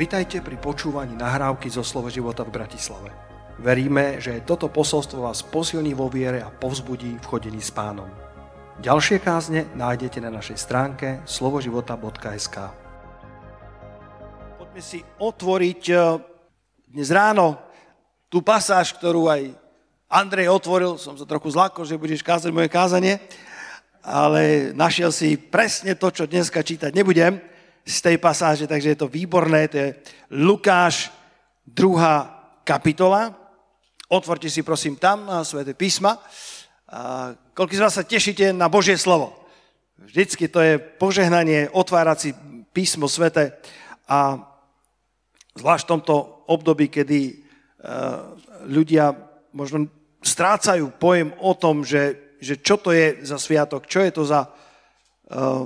Vitajte pri počúvaní nahrávky zo Slovo života v Bratislave. Veríme, že toto posolstvo vás posilní vo viere a povzbudí v chodení s pánom. Ďalšie kázne nájdete na našej stránke slovoživota.sk Poďme si otvoriť eh, dnes ráno tú pasáž, ktorú aj Andrej otvoril. Som sa trochu zlakol, že budeš kázať moje kázanie, ale našiel si presne to, čo dneska čítať nebudem z tej pasáže, takže je to výborné. To je Lukáš, druhá kapitola. Otvorte si prosím tam na Svete písma. A koľko z vás sa tešíte na Božie slovo? Vždycky to je požehnanie otvárať si písmo svete a zvlášť v tomto období, kedy e, ľudia možno strácajú pojem o tom, že, že čo to je za sviatok, čo je to za uh,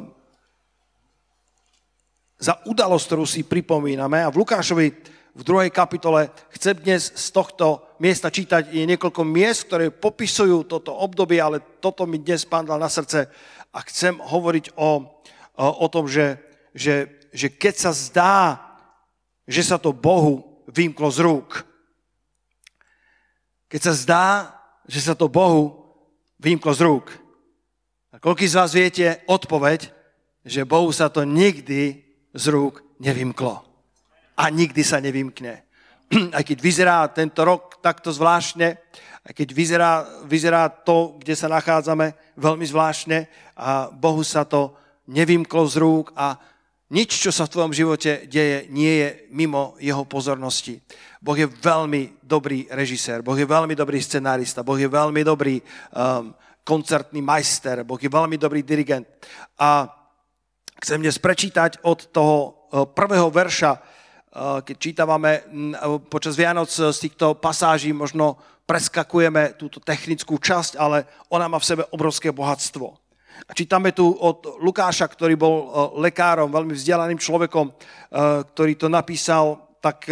za udalosť, ktorú si pripomíname. A v Lukášovi v druhej kapitole chcem dnes z tohto miesta čítať je niekoľko miest, ktoré popisujú toto obdobie, ale toto mi dnes pán dal na srdce a chcem hovoriť o, o, o tom, že, že, že keď sa zdá, že sa to Bohu vymklo z rúk, keď sa zdá, že sa to Bohu vymklo z rúk. A koľký z vás viete odpoveď, že Bohu sa to nikdy z rúk nevymklo. A nikdy sa nevymkne. Aj keď vyzerá tento rok takto zvláštne, aj keď vyzerá, vyzerá to, kde sa nachádzame, veľmi zvláštne a Bohu sa to nevymklo z rúk a nič, čo sa v tvojom živote deje, nie je mimo jeho pozornosti. Boh je veľmi dobrý režisér, Boh je veľmi dobrý scenárista, Boh je veľmi dobrý um, koncertný majster, Boh je veľmi dobrý dirigent. A Chcem dnes prečítať od toho e, prvého verša, e, keď čítavame e, počas Vianoc z týchto pasáží, možno preskakujeme túto technickú časť, ale ona má v sebe obrovské bohatstvo. A čítame tu od Lukáša, ktorý bol lekárom, veľmi vzdelaným človekom, ktorý to napísal tak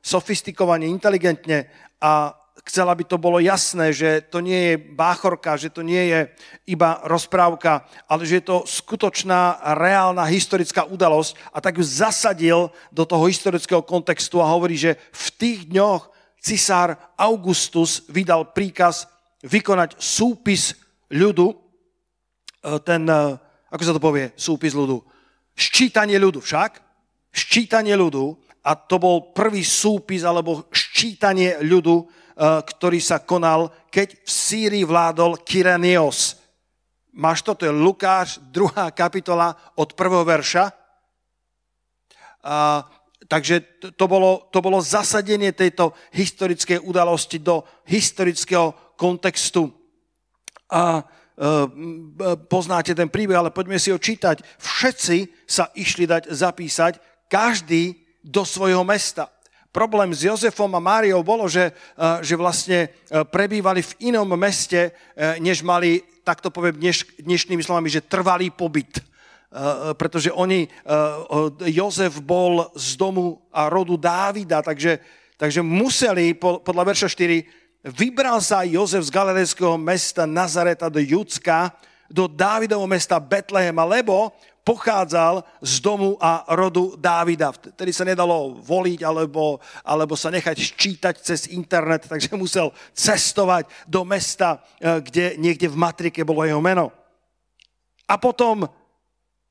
sofistikovane, inteligentne a chcel, aby to bolo jasné, že to nie je báchorka, že to nie je iba rozprávka, ale že je to skutočná, reálna historická udalosť a tak ju zasadil do toho historického kontextu a hovorí, že v tých dňoch cisár Augustus vydal príkaz vykonať súpis ľudu, e, ten, e, ako sa to povie, súpis ľudu, ščítanie ľudu však, ščítanie ľudu? A to bol prvý súpis alebo ščítanie ľudu, ktorý sa konal, keď v Sýrii vládol Kyrenios. Máš to, to je Lukáš, druhá kapitola od prvého verša. A, takže to bolo, to bolo zasadenie tejto historickej udalosti do historického kontextu. A e, poznáte ten príbeh, ale poďme si ho čítať. Všetci sa išli dať zapísať, každý do svojho mesta problém s Jozefom a Máriou bolo, že, eh, že vlastne eh, prebývali v inom meste, eh, než mali, tak to poviem dneš, dnešnými slovami, že trvalý pobyt. Pretože oni, Jozef bol z domu a rodu Dávida, takže, takže museli, podľa verša 4, vybral sa Jozef z galilejského mesta Nazareta do Judska, do Dávidovho mesta Betlehema, lebo pochádzal z domu a rodu Dávida. Vtedy sa nedalo voliť alebo, alebo sa nechať ščítať cez internet, takže musel cestovať do mesta, eh, kde niekde v matrike bolo jeho meno. A potom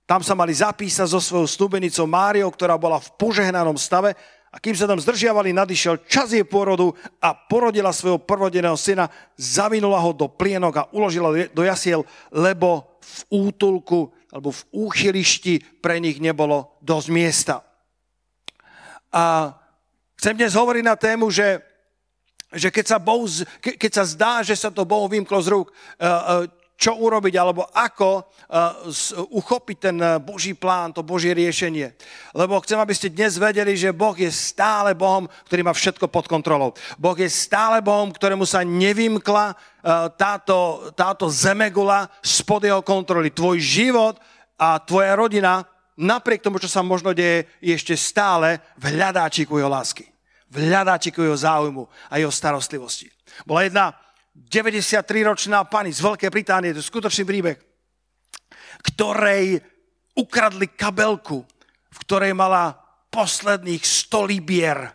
tam sa mali zapísať so svojou snúbenicou Máriou, ktorá bola v požehnanom stave a kým sa tam zdržiavali, nadišiel čas jej pôrodu a porodila svojho prvodeného syna, zavinula ho do plienok a uložila do jasiel, lebo v útulku alebo v úchylišti pre nich nebolo dosť miesta. A chcem dnes hovoriť na tému, že, že keď, sa Bohu, keď sa zdá, že sa to Bohu vymklo z rúk, eh, eh, čo urobiť, alebo ako uh, uchopiť ten uh, Boží plán, to Božie riešenie. Lebo chcem, aby ste dnes vedeli, že Boh je stále Bohom, ktorý má všetko pod kontrolou. Boh je stále Bohom, ktorému sa nevymkla uh, táto, táto zemegula spod jeho kontroly. Tvoj život a tvoja rodina, napriek tomu, čo sa možno deje, je ešte stále v hľadáčiku jeho lásky. V hľadáčiku jeho záujmu a jeho starostlivosti. Bola jedna 93-ročná pani z Veľkej Británie, to je skutočný príbeh, ktorej ukradli kabelku, v ktorej mala posledných 100 libier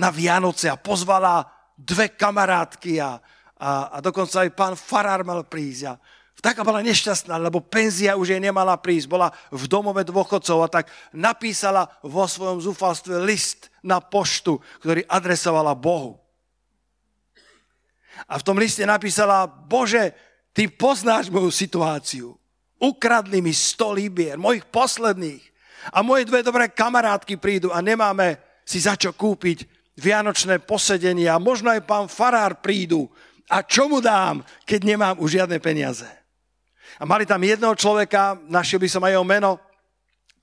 na Vianoce a pozvala dve kamarátky a, a, a dokonca aj pán Farár mal prísť. A taká bola nešťastná, lebo penzia už jej nemala prísť. Bola v domove dôchodcov a tak napísala vo svojom zúfalstve list na poštu, ktorý adresovala Bohu. A v tom liste napísala, Bože, ty poznáš moju situáciu. Ukradli mi 100 libier, mojich posledných. A moje dve dobré kamarátky prídu a nemáme si za čo kúpiť vianočné posedenie a možno aj pán farár prídu. A čo mu dám, keď nemám už žiadne peniaze? A mali tam jedného človeka, našiel by som aj jeho meno,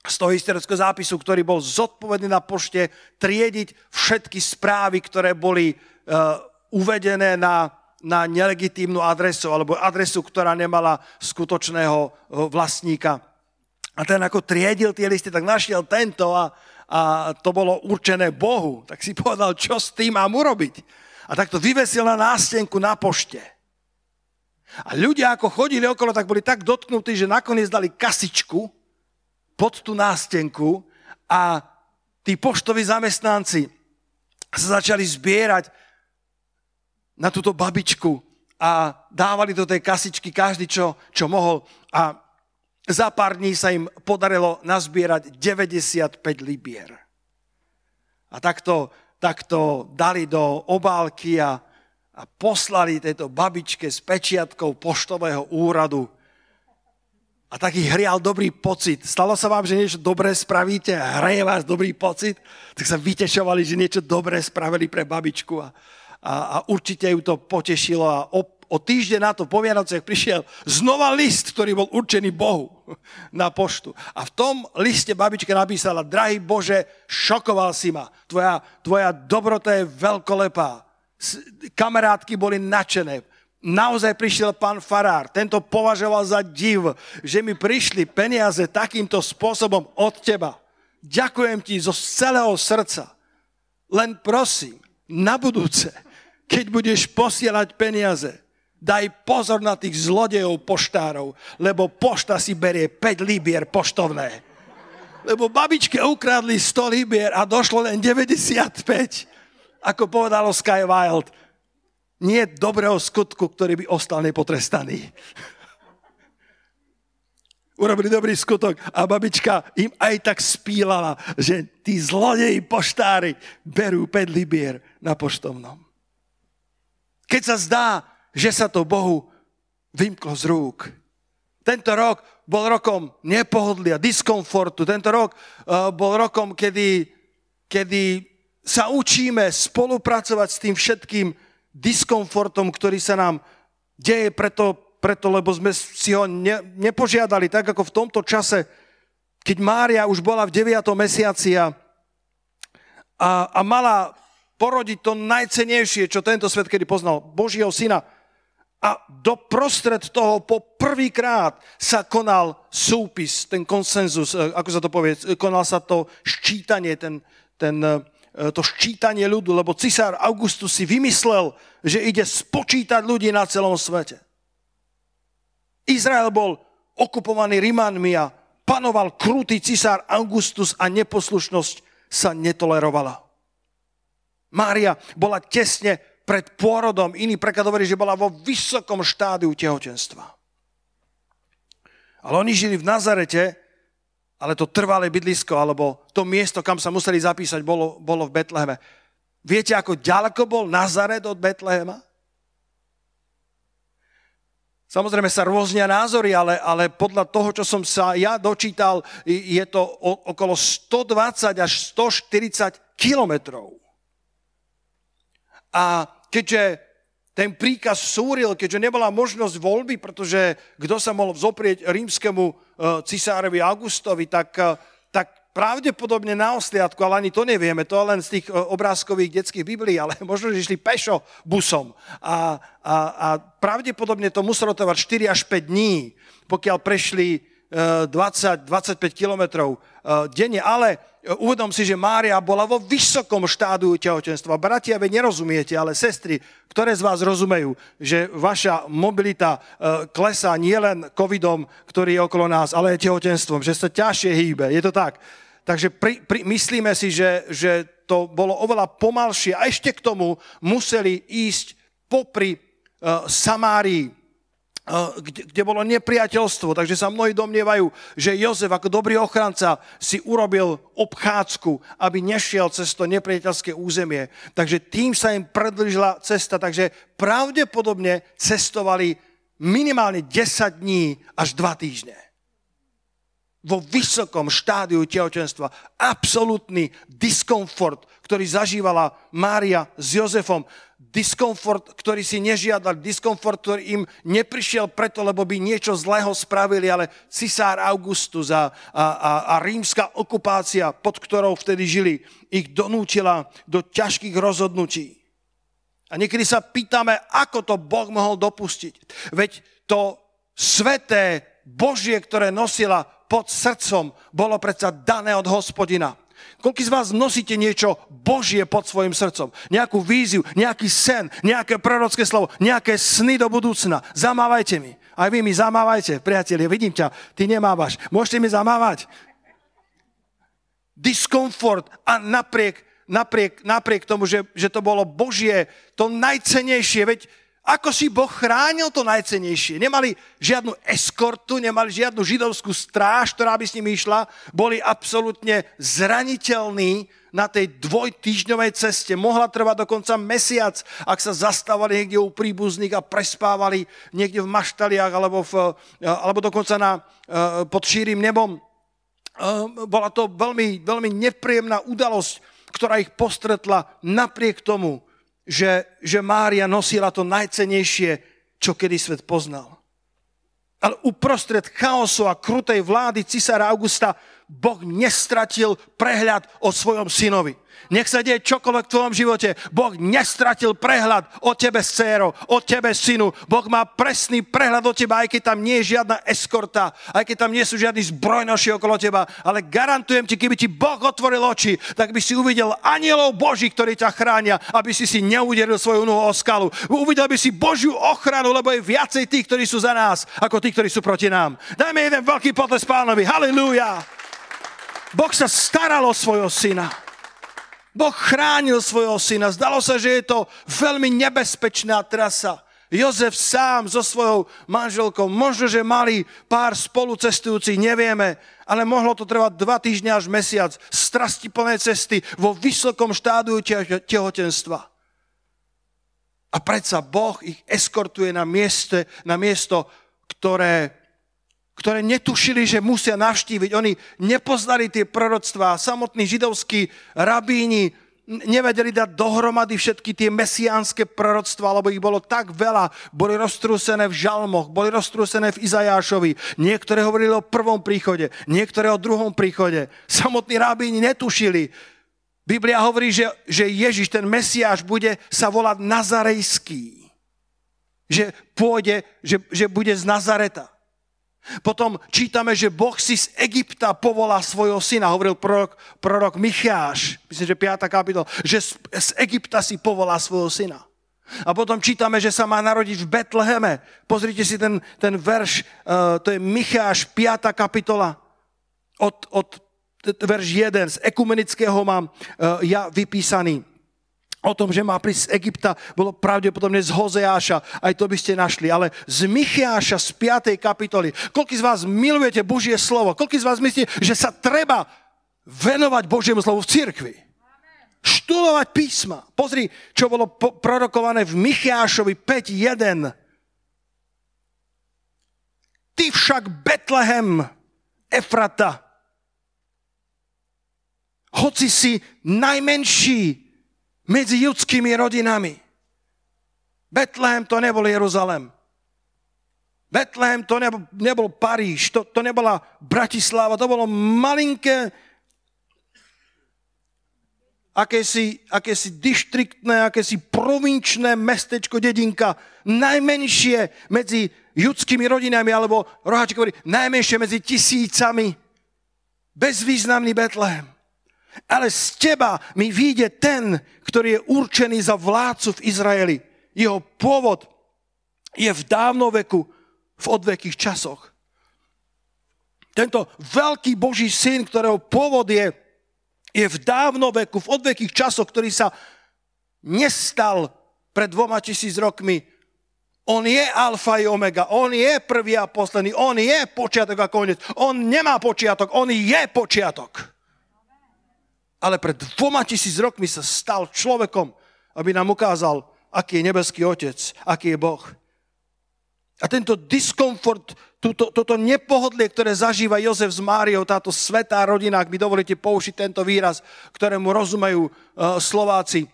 z toho historického zápisu, ktorý bol zodpovedný na pošte triediť všetky správy, ktoré boli uh, uvedené na, na nelegitímnu adresu alebo adresu, ktorá nemala skutočného uh, vlastníka. A ten ako triedil tie listy, tak našiel tento a, a to bolo určené Bohu. Tak si povedal, čo s tým mám urobiť. A tak to vyvesil na nástenku na pošte. A ľudia, ako chodili okolo, tak boli tak dotknutí, že nakoniec dali kasičku pod tú nástenku a tí poštoví zamestnanci sa začali zbierať na túto babičku a dávali do tej kasičky každý, čo, čo mohol. A za pár dní sa im podarilo nazbierať 95 libier. A takto, takto dali do obálky a, a poslali tejto babičke s pečiatkou poštového úradu. A taký hrial dobrý pocit. Stalo sa vám, že niečo dobré spravíte a hreje vás dobrý pocit? Tak sa vytešovali, že niečo dobré spravili pre babičku a, a, a určite ju to potešilo a op, o týždeň na to po Vianociach prišiel znova list, ktorý bol určený Bohu na poštu. A v tom liste babička napísala, drahý Bože, šokoval si ma. Tvoja, tvoja dobrota je veľkolepá. Kamarátky boli nadšené. Naozaj prišiel pán Farár. Tento považoval za div, že mi prišli peniaze takýmto spôsobom od teba. Ďakujem ti zo celého srdca. Len prosím, na budúce, keď budeš posielať peniaze, Daj pozor na tých zlodejov poštárov, lebo pošta si berie 5 libier poštovné. Lebo babičke ukradli 100 libier a došlo len 95. Ako povedalo Sky Wild, nie dobrého skutku, ktorý by ostal nepotrestaný. Urobili dobrý skutok a babička im aj tak spílala, že tí zlodeji poštári berú 5 libier na poštovnom. Keď sa zdá, že sa to Bohu vymklo z rúk. Tento rok bol rokom nepohodlia, diskomfortu. Tento rok uh, bol rokom, kedy, kedy sa učíme spolupracovať s tým všetkým diskomfortom, ktorý sa nám deje preto, preto lebo sme si ho ne, nepožiadali, tak ako v tomto čase, keď Mária už bola v 9. mesiaci a, a, a mala porodiť to najcenejšie, čo tento svet kedy poznal, Božieho syna, a doprostred toho po prvýkrát sa konal súpis, ten konsenzus, e, ako sa to povie, konal sa to ščítanie, ten, ten, e, to ščítanie ľudu, lebo cisár Augustus si vymyslel, že ide spočítať ľudí na celom svete. Izrael bol okupovaný Rimanmi a panoval krutý cisár Augustus a neposlušnosť sa netolerovala. Mária bola tesne pred pôrodom, iný preklad hovorí, že bola vo vysokom štádiu tehotenstva. Ale oni žili v Nazarete, ale to trvalé bydlisko, alebo to miesto, kam sa museli zapísať, bolo, bolo v Betleheme. Viete, ako ďaleko bol Nazaret od Betlehema? Samozrejme sa rôznia názory, ale, ale podľa toho, čo som sa ja dočítal, je to okolo 120 až 140 kilometrov. A keďže ten príkaz súril, keďže nebola možnosť voľby, pretože kto sa mohol zoprieť rímskému e, cisárovi Augustovi, tak, e, tak pravdepodobne na osliadku, ale ani to nevieme, to len z tých e, obrázkových detských biblií, ale možno, že išli pešo busom. A, a, a pravdepodobne to muselo trvať 4 až 5 dní, pokiaľ prešli 20-25 kilometrov denne, ale uvedom si, že Mária bola vo vysokom štádiu tehotenstva. Bratia, vy nerozumiete, ale sestry, ktoré z vás rozumejú, že vaša mobilita klesá nielen covidom, ktorý je okolo nás, ale aj tehotenstvom, že sa ťažšie hýbe. Je to tak? Takže pri, pri, myslíme si, že, že to bolo oveľa pomalšie a ešte k tomu museli ísť popri uh, Samárii, kde, kde bolo nepriateľstvo. Takže sa mnohí domnievajú, že Jozef ako dobrý ochranca si urobil obchádzku, aby nešiel cez to nepriateľské územie. Takže tým sa im predlžila cesta. Takže pravdepodobne cestovali minimálne 10 dní až 2 týždne vo vysokom štádiu tehotenstva. Absolutný diskomfort, ktorý zažívala Mária s Jozefom. Diskomfort, ktorý si nežiadal, diskomfort, ktorý im neprišiel preto, lebo by niečo zlého spravili, ale cisár Augustus a, a, a, a rímska okupácia, pod ktorou vtedy žili, ich donútila do ťažkých rozhodnutí. A niekedy sa pýtame, ako to Boh mohol dopustiť. Veď to sveté Božie, ktoré nosila pod srdcom bolo predsa dané od hospodina. Koľko z vás nosíte niečo Božie pod svojim srdcom? Nejakú víziu, nejaký sen, nejaké prorocké slovo, nejaké sny do budúcna. Zamávajte mi. Aj vy mi zamávajte, priatelia, vidím ťa, ty nemávaš. Môžete mi zamávať? Diskomfort a napriek, napriek, napriek tomu, že, že to bolo Božie, to najcenejšie, veď ako si Boh chránil to najcenejšie. Nemali žiadnu eskortu, nemali žiadnu židovskú stráž, ktorá by s nimi išla. Boli absolútne zraniteľní na tej dvojtýždňovej ceste. Mohla trvať dokonca mesiac, ak sa zastávali niekde u príbuzných a prespávali niekde v maštaliach alebo, v, alebo dokonca na, eh, pod šírim nebom. Eh, bola to veľmi, veľmi nepríjemná udalosť, ktorá ich postretla napriek tomu, že, že Mária nosila to najcenejšie, čo kedy svet poznal. Ale uprostred chaosu a krutej vlády cisára Augusta Boh nestratil prehľad o svojom synovi. Nech sa deje čokoľvek v tvojom živote. Boh nestratil prehľad o tebe, scéro, o tebe, synu. Boh má presný prehľad o teba, aj keď tam nie je žiadna eskorta, aj keď tam nie sú žiadni zbrojnoši okolo teba. Ale garantujem ti, keby ti Boh otvoril oči, tak by si uvidel anielov Boží, ktorí ťa chránia, aby si si neuderil svoju nohu o skalu. Uvidel by si Božiu ochranu, lebo je viacej tých, ktorí sú za nás, ako tí, ktorí sú proti nám. Dajme jeden veľký potles pánovi. Halilúja! Boh sa staral o svojho syna. Boh chránil svojho syna. Zdalo sa, že je to veľmi nebezpečná trasa. Jozef sám so svojou manželkou, možno, že mali pár spolucestujúcich, nevieme, ale mohlo to trvať dva týždňa až mesiac. Strasti plné cesty vo vysokom štádiu tehotenstva. A predsa Boh ich eskortuje na, mieste, na miesto, ktoré, ktoré netušili, že musia navštíviť. Oni nepoznali tie proroctvá. Samotní židovskí rabíni nevedeli dať dohromady všetky tie mesiánske proroctvá, lebo ich bolo tak veľa. Boli roztrúsené v žalmoch, boli roztrúsené v Izajášovi. Niektoré hovorili o prvom príchode, niektoré o druhom príchode. Samotní rabíni netušili. Biblia hovorí, že, že Ježiš, ten Mesiáš, bude sa volať Nazarejský. Že pôjde, že, že bude z Nazareta. Potom čítame, že Boh si z Egypta povolá svojho syna, hovoril prorok, prorok Micháš, myslím, že 5. kapitol, že z, z Egypta si povolá svojho syna. A potom čítame, že sa má narodiť v Betleheme. Pozrite si ten, ten verš, uh, to je Micháš, 5. kapitola, od, od verš 1, z ekumenického mám uh, ja vypísaný o tom, že má prísť z Egypta, bolo pravdepodobne z Hozeáša, aj to by ste našli, ale z Michiáša z 5. kapitoly. Koľko z vás milujete Božie slovo? Koľko z vás myslíte, že sa treba venovať Božiemu slovu v cirkvi? Študovať písma. Pozri, čo bolo prorokované v Michiášovi 5.1. Ty však Betlehem, Efrata, hoci si najmenší medzi ľudskými rodinami. Betlehem to nebol Jeruzalem. Betlehem to nebol, nebol Paríž, to, to nebola Bratislava, to bolo malinké akési, akési dištriktné, akési provinčné mestečko, dedinka, najmenšie medzi ľudskými rodinami, alebo roháček hovorí, najmenšie medzi tisícami. Bezvýznamný Betlehem. Ale z teba mi vyjde ten, ktorý je určený za vládcu v Izraeli. Jeho pôvod je v dávnoveku, v odvekých časoch. Tento veľký Boží syn, ktorého pôvod je, je v dávnoveku, v odvekých časoch, ktorý sa nestal pred dvoma tisíc rokmi. On je alfa i omega, on je prvý a posledný, on je počiatok a koniec. On nemá počiatok, on je počiatok. Ale pred dvoma tisíc rokmi sa stal človekom, aby nám ukázal, aký je nebeský otec, aký je Boh. A tento diskomfort, túto, toto nepohodlie, ktoré zažíva Jozef s Máriou, táto svetá rodina, ak mi dovolíte použiť tento výraz, ktorému rozumejú uh, Slováci.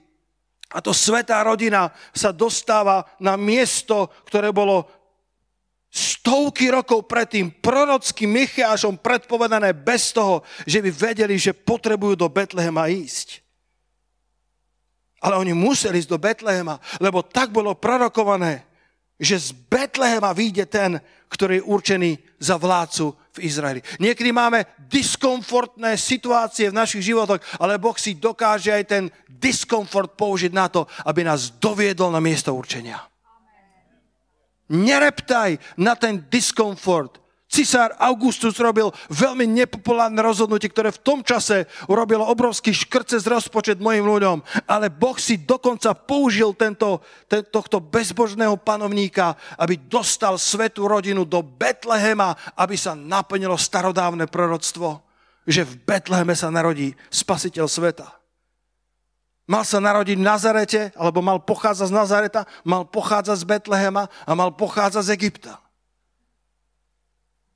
A to svetá rodina sa dostáva na miesto, ktoré bolo stovky rokov predtým prorockým Michášom predpovedané bez toho, že by vedeli, že potrebujú do Betlehema ísť. Ale oni museli ísť do Betlehema, lebo tak bolo prorokované, že z Betlehema vyjde ten, ktorý je určený za vládcu v Izraeli. Niekedy máme diskomfortné situácie v našich životoch, ale Boh si dokáže aj ten diskomfort použiť na to, aby nás doviedol na miesto určenia. Nereptaj na ten diskomfort, Cisár Augustus robil veľmi nepopulárne rozhodnutie, ktoré v tom čase urobilo obrovský škrce z rozpočet mojim ľuďom. Ale Boh si dokonca použil tento, ten, tohto bezbožného panovníka, aby dostal svetú rodinu do Betlehema, aby sa naplnilo starodávne proroctvo, že v Betleheme sa narodí spasiteľ sveta. Mal sa narodiť v Nazarete, alebo mal pochádzať z Nazareta, mal pochádzať z Betlehema a mal pochádzať z Egypta.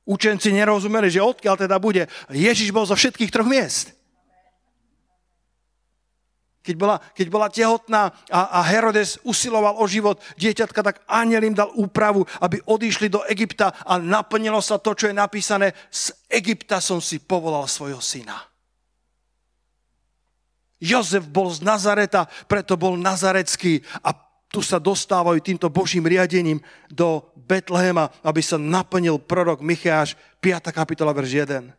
Učenci nerozumeli, že odkiaľ teda bude. Ježiš bol zo všetkých troch miest. Keď bola, keď bola tehotná a, a Herodes usiloval o život dieťatka, tak aniel im dal úpravu, aby odišli do Egypta a naplnilo sa to, čo je napísané. Z Egypta som si povolal svojho syna. Jozef bol z Nazareta, preto bol nazarecký a tu sa dostávajú týmto Božím riadením do Betlehema, aby sa naplnil prorok Micháš, 5. kapitola, verš 1.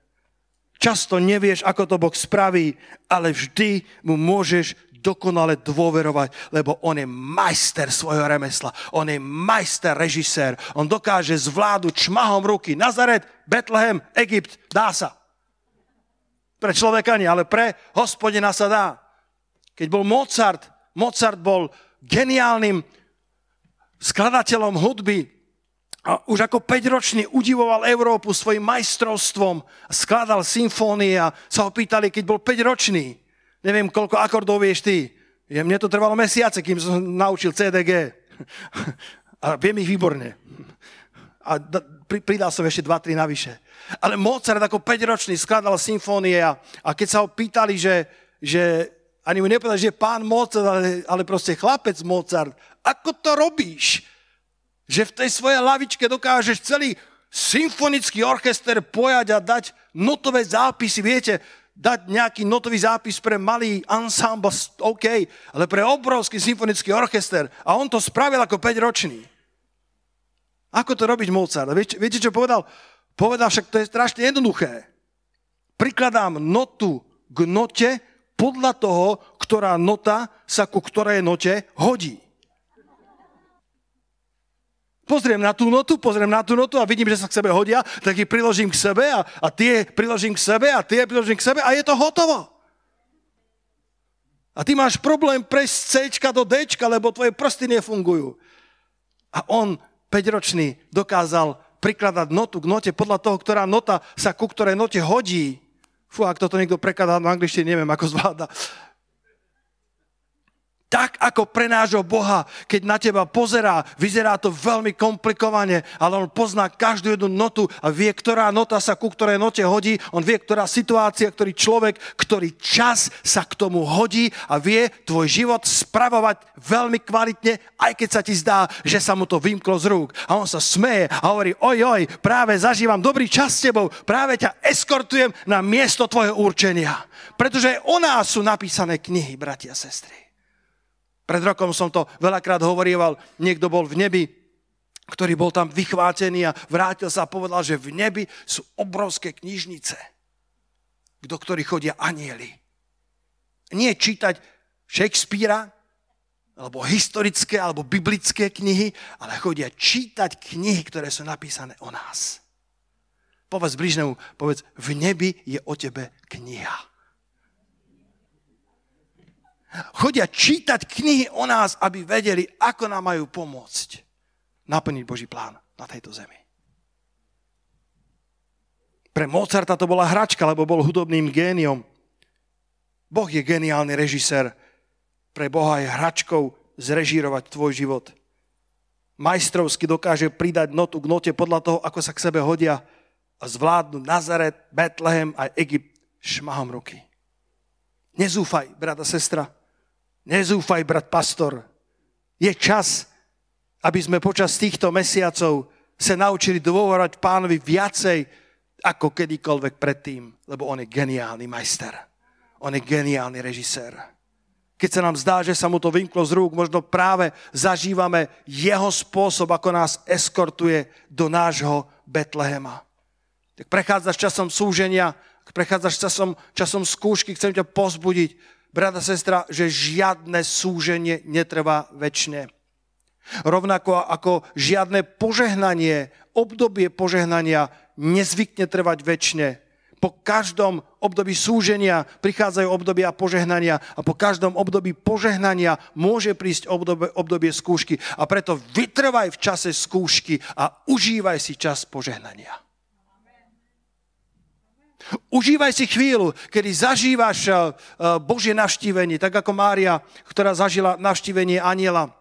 Často nevieš, ako to Boh spraví, ale vždy mu môžeš dokonale dôverovať, lebo on je majster svojho remesla. On je majster režisér. On dokáže zvláduť čmahom ruky. Nazaret, Betlehem, Egypt, dá sa. Pre človeka nie, ale pre hospodina sa dá. Keď bol Mozart, Mozart bol geniálnym skladateľom hudby. A už ako 5-ročný udivoval Európu svojim majstrovstvom, skladal symfónie a sa ho pýtali, keď bol 5-ročný. Neviem, koľko akordov vieš ty. Mne to trvalo mesiace, kým som naučil CDG. A viem ich výborne. A pridal som ešte 2-3 navyše. Ale Mozart ako 5-ročný skladal symfónie a, a keď sa ho pýtali, že, že ani mu nepovedal, že pán Mozart, ale, ale proste chlapec Mozart. Ako to robíš? Že v tej svojej lavičke dokážeš celý symfonický orchester pojať a dať notové zápisy. Viete, dať nejaký notový zápis pre malý ensemble, OK, ale pre obrovský symfonický orchester. A on to spravil ako 5-ročný. Ako to robiť Mozart? Viete, viete, čo povedal? Povedal však, to je strašne jednoduché. Prikladám notu k note podľa toho, ktorá nota sa ku ktorej note hodí. Pozriem na tú notu, pozriem na tú notu a vidím, že sa k sebe hodia, tak ich priložím k sebe a, a tie priložím k sebe a tie priložím k sebe a je to hotovo. A ty máš problém prejsť z C do D, lebo tvoje prsty nefungujú. A on, 5-ročný, dokázal prikladať notu k note podľa toho, ktorá nota sa ku ktorej note hodí. Fú, ak toto niekto prekladá na angličtine, neviem, ako zvláda tak ako pre nášho Boha, keď na teba pozerá, vyzerá to veľmi komplikovane, ale on pozná každú jednu notu a vie, ktorá nota sa ku ktorej note hodí, on vie, ktorá situácia, ktorý človek, ktorý čas sa k tomu hodí a vie tvoj život spravovať veľmi kvalitne, aj keď sa ti zdá, že sa mu to vymklo z rúk. A on sa smeje a hovorí, oj, oj, práve zažívam dobrý čas s tebou, práve ťa eskortujem na miesto tvojho určenia. Pretože aj o nás sú napísané knihy, bratia a sestry. Pred rokom som to veľakrát hovorieval, niekto bol v nebi, ktorý bol tam vychvátený a vrátil sa a povedal, že v nebi sú obrovské knižnice, do ktorých chodia anieli. Nie čítať Shakespearea, alebo historické, alebo biblické knihy, ale chodia čítať knihy, ktoré sú napísané o nás. Povedz bližnému, povedz, v nebi je o tebe kniha. Chodia čítať knihy o nás, aby vedeli, ako nám majú pomôcť naplniť Boží plán na tejto zemi. Pre Mozarta to bola hračka, lebo bol hudobným géniom. Boh je geniálny režisér. Pre Boha je hračkou zrežírovať tvoj život. Majstrovsky dokáže pridať notu k note podľa toho, ako sa k sebe hodia a zvládnu Nazaret, Betlehem aj Egypt šmahom ruky. Nezúfaj, brata, sestra. Nezúfaj, brat, pastor. Je čas, aby sme počas týchto mesiacov sa naučili dôverovať pánovi viacej ako kedykoľvek predtým, lebo on je geniálny majster. On je geniálny režisér. Keď sa nám zdá, že sa mu to vymklo z rúk, možno práve zažívame jeho spôsob, ako nás eskortuje do nášho Betlehema tak prechádzaš časom súženia, prechádzaš časom, časom skúšky, chcem ťa pozbudiť, brata, sestra, že žiadne súženie netrvá väčšine. Rovnako ako žiadne požehnanie, obdobie požehnania nezvykne trvať väčšine. Po každom období súženia prichádzajú obdobia požehnania a po každom období požehnania môže prísť obdobie, obdobie skúšky. A preto vytrvaj v čase skúšky a užívaj si čas požehnania. Užívaj si chvíľu, kedy zažívaš eh, eh, Božie navštívenie, tak ako Mária, ktorá zažila navštívenie aniela,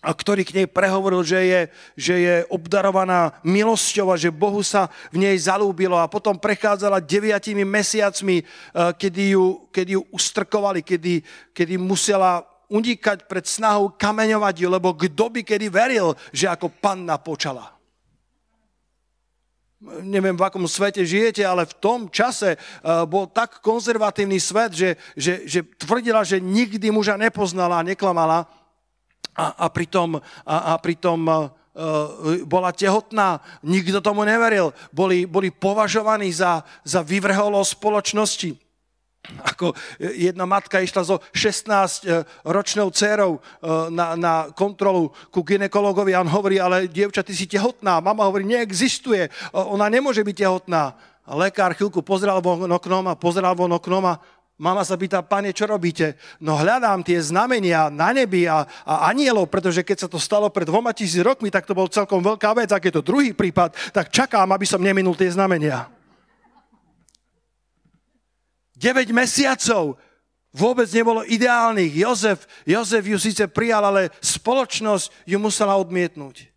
a ktorý k nej prehovoril, že je, že je obdarovaná milosťou a že Bohu sa v nej zalúbilo. A potom prechádzala deviatimi mesiacmi, eh, kedy ju, kedy ju ustrkovali, kedy, kedy musela unikať pred snahou kameňovať ju, lebo kto by kedy veril, že ako panna počala neviem, v akom svete žijete, ale v tom čase uh, bol tak konzervatívny svet, že, že, že tvrdila, že nikdy muža nepoznala a neklamala a, a pritom, a, a pritom uh, bola tehotná, nikto tomu neveril. Boli, boli považovaní za, za vyvrholo spoločnosti. Ako jedna matka išla so 16-ročnou dcerou e, na, na kontrolu ku ginekologovi a on hovorí, ale dievča, ty si tehotná. Mama hovorí, neexistuje, ona nemôže byť tehotná. A lekár chvíľku pozeral von oknom a pozeral von oknom a mama sa pýta, pane, čo robíte? No hľadám tie znamenia na nebi a, a anielov, pretože keď sa to stalo pred dvoma tisíc rokmi, tak to bol celkom veľká vec. Ak je to druhý prípad, tak čakám, aby som neminul tie znamenia. 9 mesiacov vôbec nebolo ideálnych. Jozef, Jozef ju síce prijal, ale spoločnosť ju musela odmietnúť.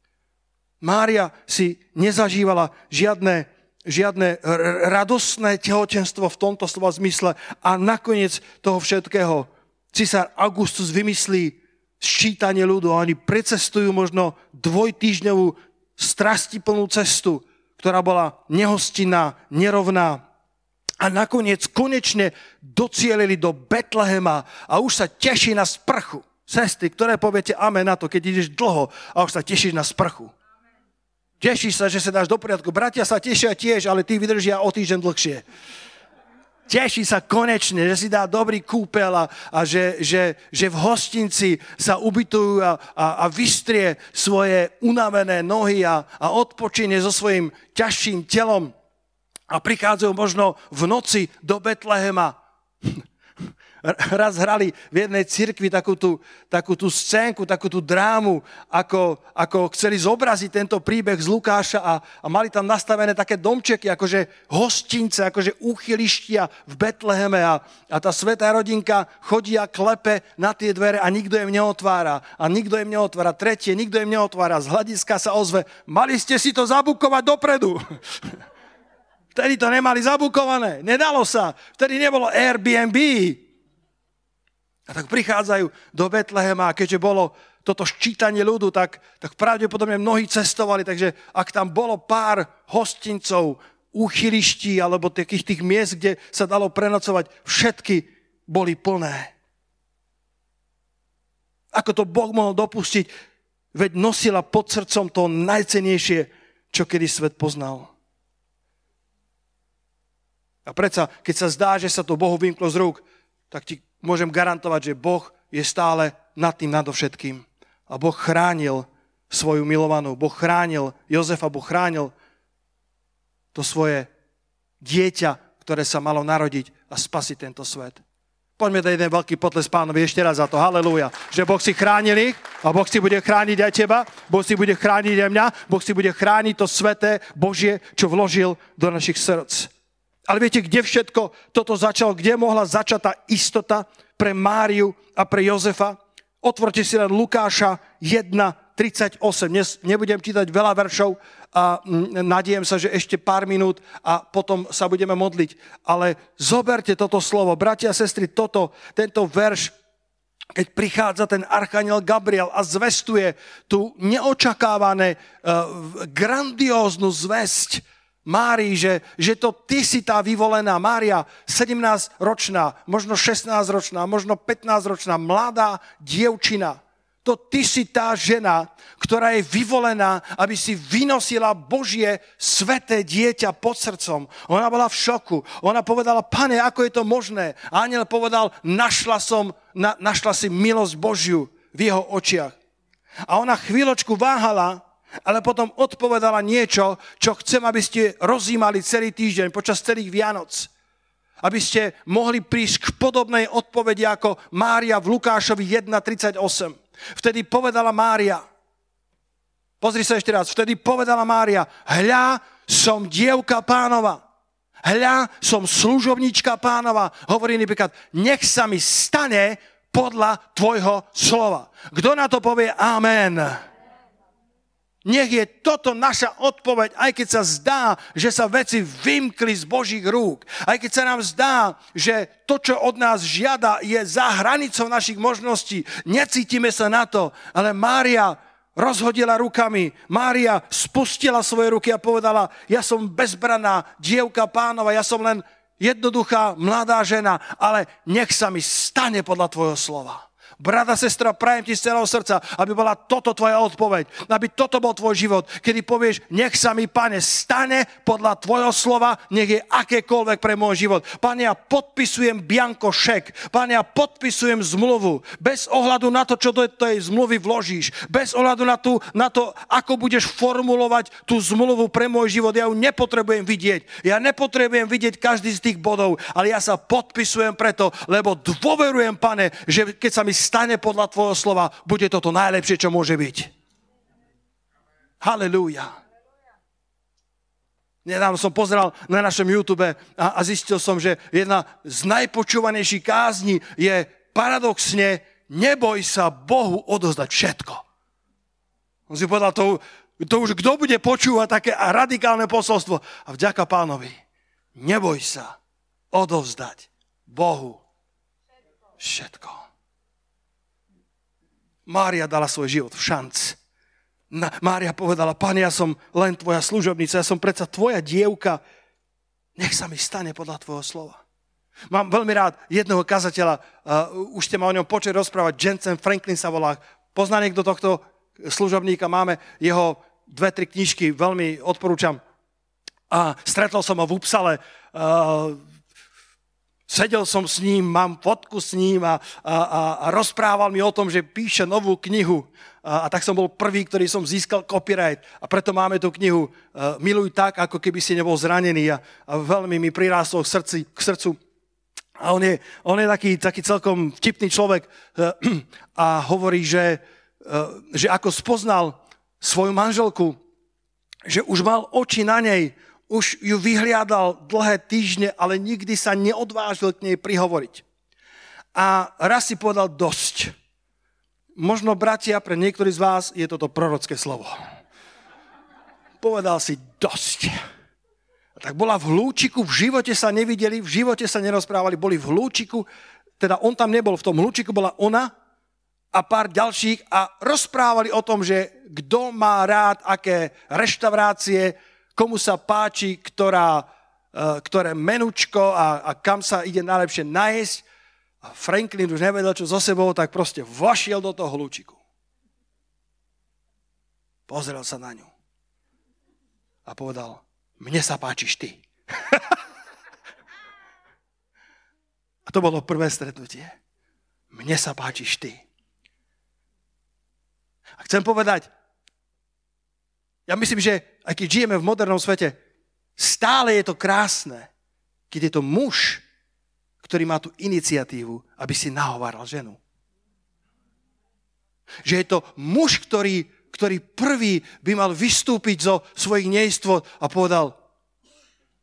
Mária si nezažívala žiadne, žiadne radostné tehotenstvo v tomto slova zmysle a nakoniec toho všetkého cisár Augustus vymyslí sčítanie ľudu a oni precestujú možno dvojtýždňovú strastiplnú cestu, ktorá bola nehostinná, nerovná, a nakoniec konečne docielili do Betlehema a už sa teší na sprchu. Sestry, ktoré poviete amen na to, keď ideš dlho a už sa tešíš na sprchu. Tešíš sa, že sa dáš do poriadku. Bratia sa tešia tiež, ale tí vydržia o týždeň dlhšie. Teší sa konečne, že si dá dobrý kúpel a, a že, že, že v hostinci sa ubytujú a, a, a vystrie svoje unavené nohy a, a odpočine so svojím ťažším telom a prichádzajú možno v noci do Betlehema. Raz hrali v jednej cirkvi takú tú, takú tú scénku, takú tú drámu, ako, ako chceli zobraziť tento príbeh z Lukáša a, a mali tam nastavené také domčeky, akože hostince, akože úchylištia v Betleheme a, a tá svetá rodinka chodí a klepe na tie dvere a nikto im neotvára. A nikto im neotvára. Tretie, nikto im neotvára. Z hľadiska sa ozve, mali ste si to zabukovať dopredu. Vtedy to nemali zabukované, nedalo sa. Vtedy nebolo Airbnb. A tak prichádzajú do Betlehema a keďže bolo toto ščítanie ľudu, tak, tak pravdepodobne mnohí cestovali, takže ak tam bolo pár hostincov, úchyliští alebo takých tých miest, kde sa dalo prenocovať, všetky boli plné. Ako to Boh mohol dopustiť, veď nosila pod srdcom to najcenejšie, čo kedy svet poznal. A predsa, keď sa zdá, že sa to Bohu vymklo z rúk, tak ti môžem garantovať, že Boh je stále nad tým nadovšetkým. A Boh chránil svoju milovanú. Boh chránil Jozefa, Boh chránil to svoje dieťa, ktoré sa malo narodiť a spasiť tento svet. Poďme dať jeden veľký potles pánovi ešte raz za to. Halelúja. Že Boh si chránil ich a Boh si bude chrániť aj teba, Boh si bude chrániť aj mňa, Boh si bude chrániť to sveté Božie, čo vložil do našich srdc. Ale viete, kde všetko toto začalo? Kde mohla začať tá istota pre Máriu a pre Jozefa? Otvorte si len Lukáša 1, 38. Dnes nebudem čítať veľa veršov a nadiem sa, že ešte pár minút a potom sa budeme modliť. Ale zoberte toto slovo. Bratia a sestry, toto, tento verš, keď prichádza ten archaniel Gabriel a zvestuje tú neočakávané, uh, grandióznu zvesť, Márii, že, že to ty si tá vyvolená Mária, 17-ročná, možno 16-ročná, možno 15-ročná, mladá dievčina to ty si tá žena, ktorá je vyvolená, aby si vynosila Božie sveté dieťa pod srdcom. Ona bola v šoku. Ona povedala, pane, ako je to možné? A aniel povedal, našla, som, na, našla si milosť Božiu v jeho očiach. A ona chvíľočku váhala, ale potom odpovedala niečo, čo chcem, aby ste rozímali celý týždeň, počas celých Vianoc. Aby ste mohli prísť k podobnej odpovedi ako Mária v Lukášovi 1.38. Vtedy povedala Mária, pozri sa ešte raz, vtedy povedala Mária, hľa, som dievka pánova. Hľa, som služobnička pánova. Hovorí napríklad, nech sa mi stane podľa tvojho slova. Kto na to povie amen? Nech je toto naša odpoveď, aj keď sa zdá, že sa veci vymkli z Božích rúk. Aj keď sa nám zdá, že to, čo od nás žiada, je za hranicou našich možností. Necítime sa na to. Ale Mária rozhodila rukami. Mária spustila svoje ruky a povedala, ja som bezbraná dievka pánova, ja som len jednoduchá mladá žena, ale nech sa mi stane podľa tvojho slova. Brada, sestra, prajem ti z celého srdca, aby bola toto tvoja odpoveď, aby toto bol tvoj život, kedy povieš, nech sa mi, pane, stane podľa tvojho slova, nech je akékoľvek pre môj život. Pane, ja podpisujem bianko šek, pane, ja podpisujem zmluvu, bez ohľadu na to, čo do tej zmluvy vložíš, bez ohľadu na, tú, na to, ako budeš formulovať tú zmluvu pre môj život. Ja ju nepotrebujem vidieť. Ja nepotrebujem vidieť každý z tých bodov, ale ja sa podpisujem preto, lebo dôverujem, pane, že keď sa mi stane podľa tvojho slova, bude toto najlepšie, čo môže byť. Halelúja. Nedávno som pozeral na našom YouTube a, a zistil som, že jedna z najpočúvanejších kázni je paradoxne neboj sa Bohu odozdať všetko. On si povedal, to, to už kto bude počúvať také radikálne posolstvo. A vďaka pánovi, neboj sa odovzdať Bohu všetko. Mária dala svoj život v šanc. Mária povedala, pane, ja som len tvoja služobnica, ja som predsa tvoja dievka, nech sa mi stane podľa tvojho slova. Mám veľmi rád jedného kazateľa, uh, už ste ma o ňom počuli rozprávať, Jensen Franklin sa volá. Pozná niekto tohto služobníka? Máme jeho dve, tri knižky, veľmi odporúčam. A stretol som ho v Upsale, uh, Sedel som s ním, mám fotku s ním a, a, a rozprával mi o tom, že píše novú knihu. A, a tak som bol prvý, ktorý som získal copyright. A preto máme tú knihu uh, Miluj tak, ako keby si nebol zranený. A, a veľmi mi prirástol k, srdci, k srdcu. A on je, on je taký, taký celkom vtipný človek uh, a hovorí, že, uh, že ako spoznal svoju manželku, že už mal oči na nej, už ju vyhliadal dlhé týždne, ale nikdy sa neodvážil k nej prihovoriť. A raz si povedal dosť. Možno, bratia, pre niektorých z vás je toto prorocké slovo. Povedal si dosť. A tak bola v hlúčiku, v živote sa nevideli, v živote sa nerozprávali, boli v hlúčiku, teda on tam nebol, v tom hlúčiku bola ona a pár ďalších a rozprávali o tom, že kto má rád aké reštaurácie, komu sa páči, ktorá, eh, ktoré menučko a, a kam sa ide najlepšie nájsť. A Franklin už nevedel, čo so sebou, tak proste vošiel do toho hľúčiku. Pozrel sa na ňu a povedal, mne sa páčiš ty. a to bolo prvé stretnutie. Mne sa páčiš ty. A chcem povedať, ja myslím, že aj keď žijeme v modernom svete, stále je to krásne, keď je to muž, ktorý má tú iniciatívu, aby si nahováral ženu. Že je to muž, ktorý, ktorý prvý by mal vystúpiť zo svojich nejstvot a povedal,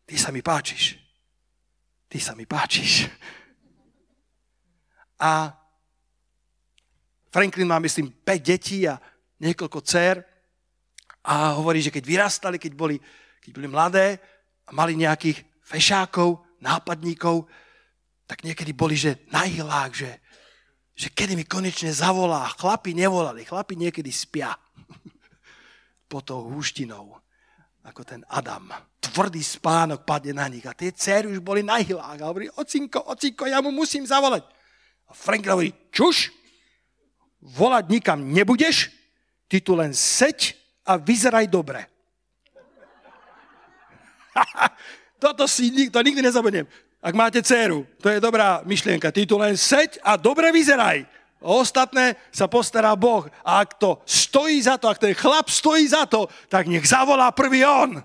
ty sa mi páčiš. Ty sa mi páčiš. A Franklin má, myslím, 5 detí a niekoľko dcer a hovorí, že keď vyrastali, keď boli, keď boli mladé a mali nejakých fešákov, nápadníkov, tak niekedy boli, že na ihlách, že, že kedy mi konečne zavolá. Chlapi nevolali, chlapi niekedy spia. Po tou húštinou, ako ten Adam. Tvrdý spánok padne na nich a tie céry už boli na ihlách a hovorí, ocinko, ocinko, ja mu musím zavolať. A Frank hovorí, čuš, volať nikam nebudeš, ty tu len seď a vyzeraj dobre. Toto si to nikdy nezabudnem. Ak máte dceru, to je dobrá myšlienka. Ty tu len seď a dobre vyzeraj. O ostatné sa postará Boh. A ak to stojí za to, ak ten chlap stojí za to, tak nech zavolá prvý on.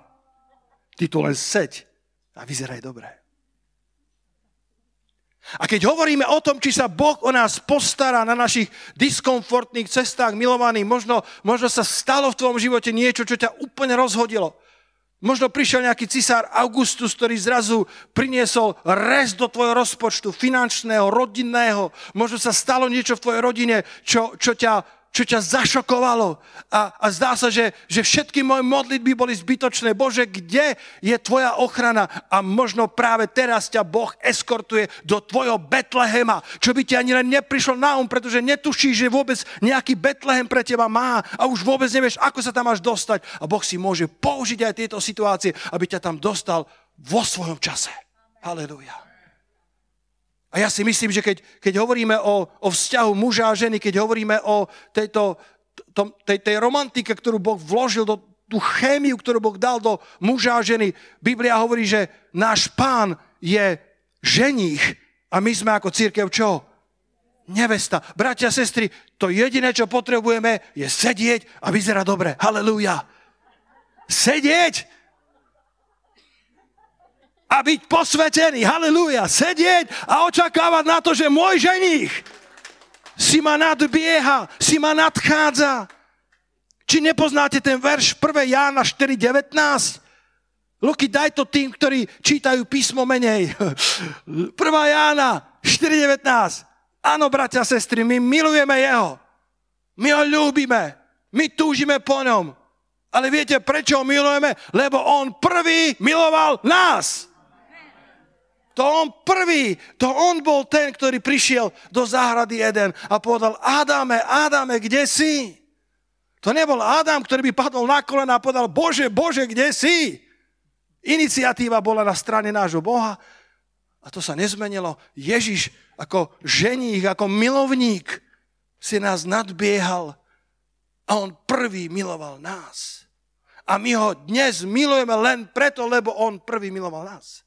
Ty tu len seď a vyzeraj dobre. A keď hovoríme o tom, či sa Boh o nás postará na našich diskomfortných cestách, milovaní, možno, možno sa stalo v tvojom živote niečo, čo ťa úplne rozhodilo. Možno prišiel nejaký cisár Augustus, ktorý zrazu priniesol rez do tvojho rozpočtu, finančného, rodinného. Možno sa stalo niečo v tvojej rodine, čo, čo ťa čo ťa zašokovalo a, a zdá sa, že, že všetky moje modlitby boli zbytočné. Bože, kde je tvoja ochrana? A možno práve teraz ťa Boh eskortuje do tvojho Betlehema, čo by ti ani len neprišlo na um, pretože netušíš, že vôbec nejaký Betlehem pre teba má a už vôbec nevieš, ako sa tam máš dostať. A Boh si môže použiť aj tieto situácie, aby ťa tam dostal vo svojom čase. Halleluja. A ja si myslím, že keď, keď hovoríme o, o vzťahu muža a ženy, keď hovoríme o tejto, tom, tej, tej romantike, ktorú Boh vložil do tú chémiu, ktorú Boh dal do muža a ženy, Biblia hovorí, že náš pán je ženích a my sme ako církev čo? Nevesta. Bratia sestry, to jediné, čo potrebujeme, je sedieť a vyzerať dobre. Halelúja. Sedieť a byť posvetený, halleluja, sedieť a očakávať na to, že môj ženích si ma nadbieha, si ma nadchádza. Či nepoznáte ten verš 1. Jána 4.19? Luky, daj to tým, ktorí čítajú písmo menej. 1. Jána 4.19. Áno, bratia a sestry, my milujeme Jeho. My ho ľúbime. My túžime po ňom. Ale viete, prečo ho milujeme? Lebo on prvý miloval nás. To on prvý, to on bol ten, ktorý prišiel do záhrady Eden a povedal, Adame, Adame, kde si? To nebol Adam, ktorý by padol na kolena a povedal, Bože, Bože, kde si? Iniciatíva bola na strane nášho Boha a to sa nezmenilo. Ježiš ako ženích, ako milovník si nás nadbiehal a on prvý miloval nás. A my ho dnes milujeme len preto, lebo on prvý miloval nás.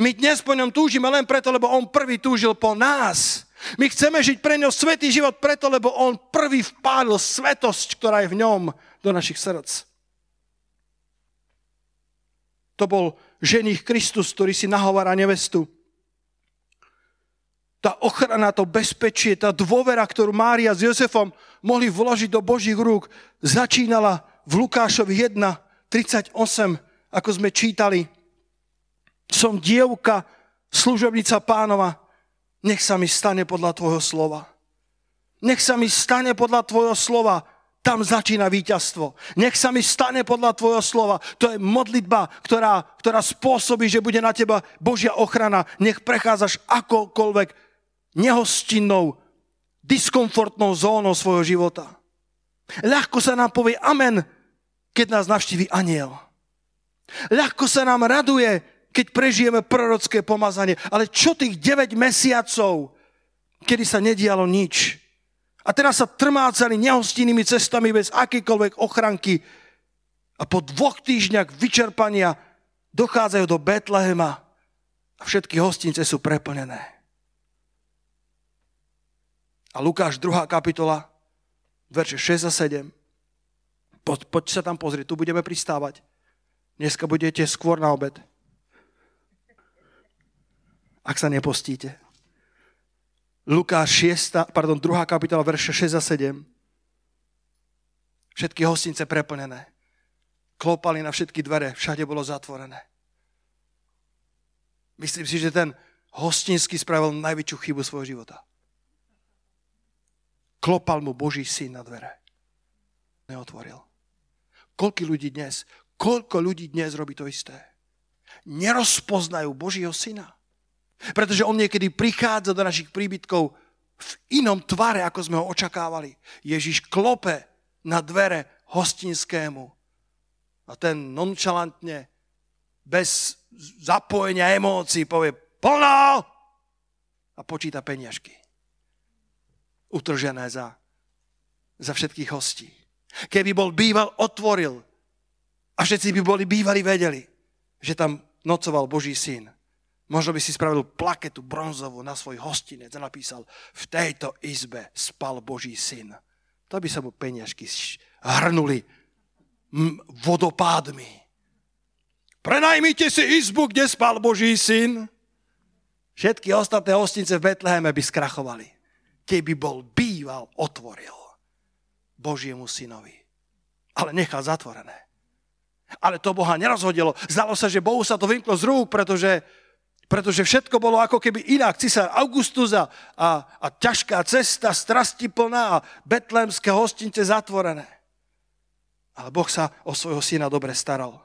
My dnes po ňom túžime len preto, lebo on prvý túžil po nás. My chceme žiť pre ňo svetý život preto, lebo on prvý vpálil svetosť, ktorá je v ňom do našich srdc. To bol ženich Kristus, ktorý si nahovára nevestu. Tá ochrana, to bezpečie, tá dôvera, ktorú Mária s Jozefom mohli vložiť do Božích rúk, začínala v Lukášovi 1, 38, ako sme čítali som dievka, služobnica pánova, nech sa mi stane podľa tvojho slova. Nech sa mi stane podľa tvojho slova. Tam začína víťazstvo. Nech sa mi stane podľa tvojho slova. To je modlitba, ktorá, ktorá spôsobí, že bude na teba Božia ochrana. Nech prechádzaš akokoľvek nehostinnou, diskomfortnou zónou svojho života. Ľahko sa nám povie amen, keď nás navštíví aniel. Ľahko sa nám raduje, keď prežijeme prorocké pomazanie. Ale čo tých 9 mesiacov, kedy sa nedialo nič? A teraz sa trmácali nehostinnými cestami bez akýkoľvek ochranky. A po dvoch týždňach vyčerpania dochádzajú do Betlehema a všetky hostince sú preplnené. A Lukáš 2. kapitola, verše 6 a 7. Po, poď sa tam pozrieť, tu budeme pristávať. Dneska budete skôr na obed. Ak sa nepostíte. Lukáš 6, pardon, 2. kapitola, verše 6 a 7. Všetky hostince preplnené. Klopali na všetky dvere, všade bolo zatvorené. Myslím si, že ten hostinský spravil najväčšiu chybu svojho života. Klopal mu Boží syn na dvere. Neotvoril. Koľko ľudí dnes, koľko ľudí dnes robí to isté? Nerozpoznajú Božího syna. Pretože on niekedy prichádza do našich príbytkov v inom tvare, ako sme ho očakávali. Ježiš klope na dvere hostinskému. A ten nonchalantne, bez zapojenia emócií povie plno a počíta peniažky. Utržené za, za všetkých hostí. Keby bol býval, otvoril a všetci by boli bývali vedeli, že tam nocoval Boží syn Možno by si spravil plaketu bronzovú na svoj hostinec a napísal, v tejto izbe spal Boží syn. To by sa mu peniažky hrnuli vodopádmi. Prenajmite si izbu, kde spal Boží syn. Všetky ostatné hostince v Betleheme by skrachovali, keby bol býval, otvoril Božiemu synovi. Ale nechal zatvorené. Ale to Boha nerozhodilo. Zdalo sa, že Bohu sa to vymklo z rúk, pretože pretože všetko bolo ako keby inak. Cisár Augustus a, a, a ťažká cesta, strasti plná a betlémske hostince zatvorené. Ale Boh sa o svojho syna dobre staral.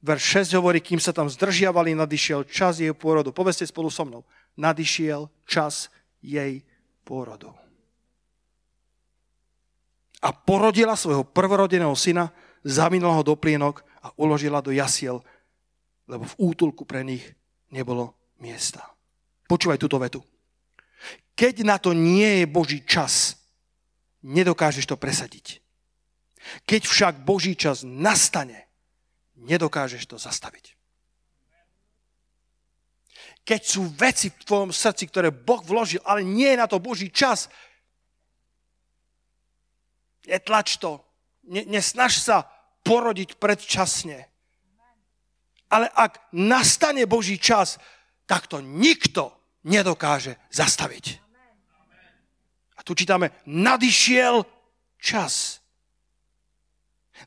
Verš 6 hovorí, kým sa tam zdržiavali, nadišiel čas jej pôrodu. Povedzte spolu so mnou. Nadišiel čas jej pôrodu. A porodila svojho prvorodeného syna, zaminula ho do plienok a uložila do jasiel, lebo v útulku pre nich nebolo miesta. Počúvaj túto vetu. Keď na to nie je Boží čas, nedokážeš to presadiť. Keď však Boží čas nastane, nedokážeš to zastaviť. Keď sú veci v tvojom srdci, ktoré Boh vložil, ale nie je na to Boží čas, netlač to, nesnaž sa porodiť predčasne. Ale ak nastane Boží čas, tak to nikto nedokáže zastaviť. A tu čítame, nadišiel čas.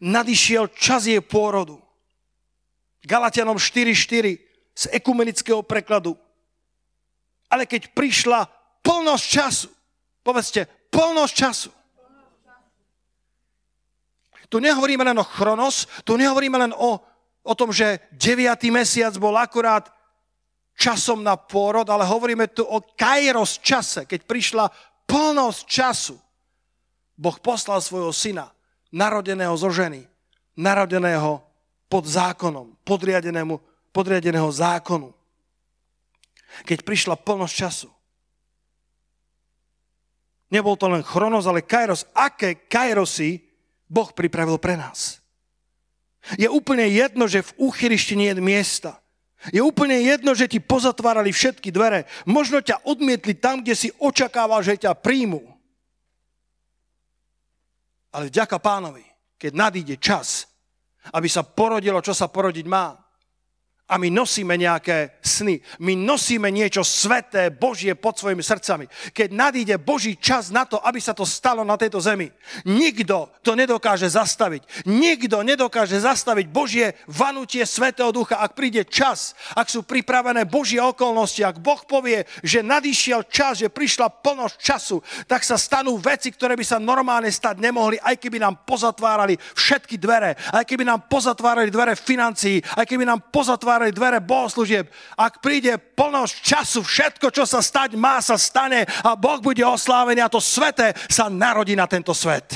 Nadišiel čas jej pôrodu. Galatianom 4.4 z ekumenického prekladu. Ale keď prišla plnosť času, povedzte, plnosť času. Tu nehovoríme len o chronos, tu nehovoríme len o o tom, že 9. mesiac bol akurát časom na pôrod, ale hovoríme tu o kairos čase, keď prišla plnosť času. Boh poslal svojho syna, narodeného zo ženy, narodeného pod zákonom, podriadeného, podriadeného zákonu. Keď prišla plnosť času. Nebol to len chronos, ale kairos. Aké kairosy Boh pripravil pre nás? Je úplne jedno, že v úchyrišti nie je miesta. Je úplne jedno, že ti pozatvárali všetky dvere. Možno ťa odmietli tam, kde si očakával, že ťa príjmu. Ale vďaka pánovi, keď nadíde čas, aby sa porodilo, čo sa porodiť má, a my nosíme nejaké sny. My nosíme niečo sveté, Božie pod svojimi srdcami. Keď nadíde Boží čas na to, aby sa to stalo na tejto zemi, nikto to nedokáže zastaviť. Nikto nedokáže zastaviť Božie vanutie Svetého Ducha. Ak príde čas, ak sú pripravené Božie okolnosti, ak Boh povie, že nadišiel čas, že prišla plnosť času, tak sa stanú veci, ktoré by sa normálne stať nemohli, aj keby nám pozatvárali všetky dvere, aj keby nám pozatvárali dvere financií, aj keby nám pozatvárali otvárali dvere bohoslúžieb. Ak príde plnosť času, všetko, čo sa stať má, sa stane a Boh bude oslávený a to sveté sa narodí na tento svet.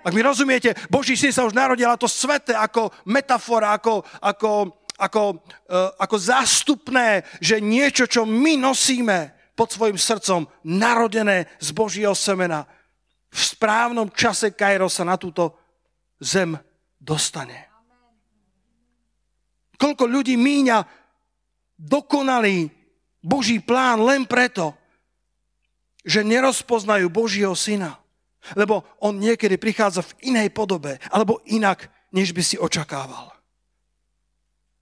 Ak mi rozumiete, Boží syn sa už narodil a to sveté ako metafora, ako, ako, ako, uh, ako zástupné, že niečo, čo my nosíme pod svojim srdcom, narodené z Božieho semena, v správnom čase Kairos sa na túto zem dostane. Koľko ľudí míňa dokonalý Boží plán len preto, že nerozpoznajú Božieho syna. Lebo on niekedy prichádza v inej podobe, alebo inak, než by si očakával.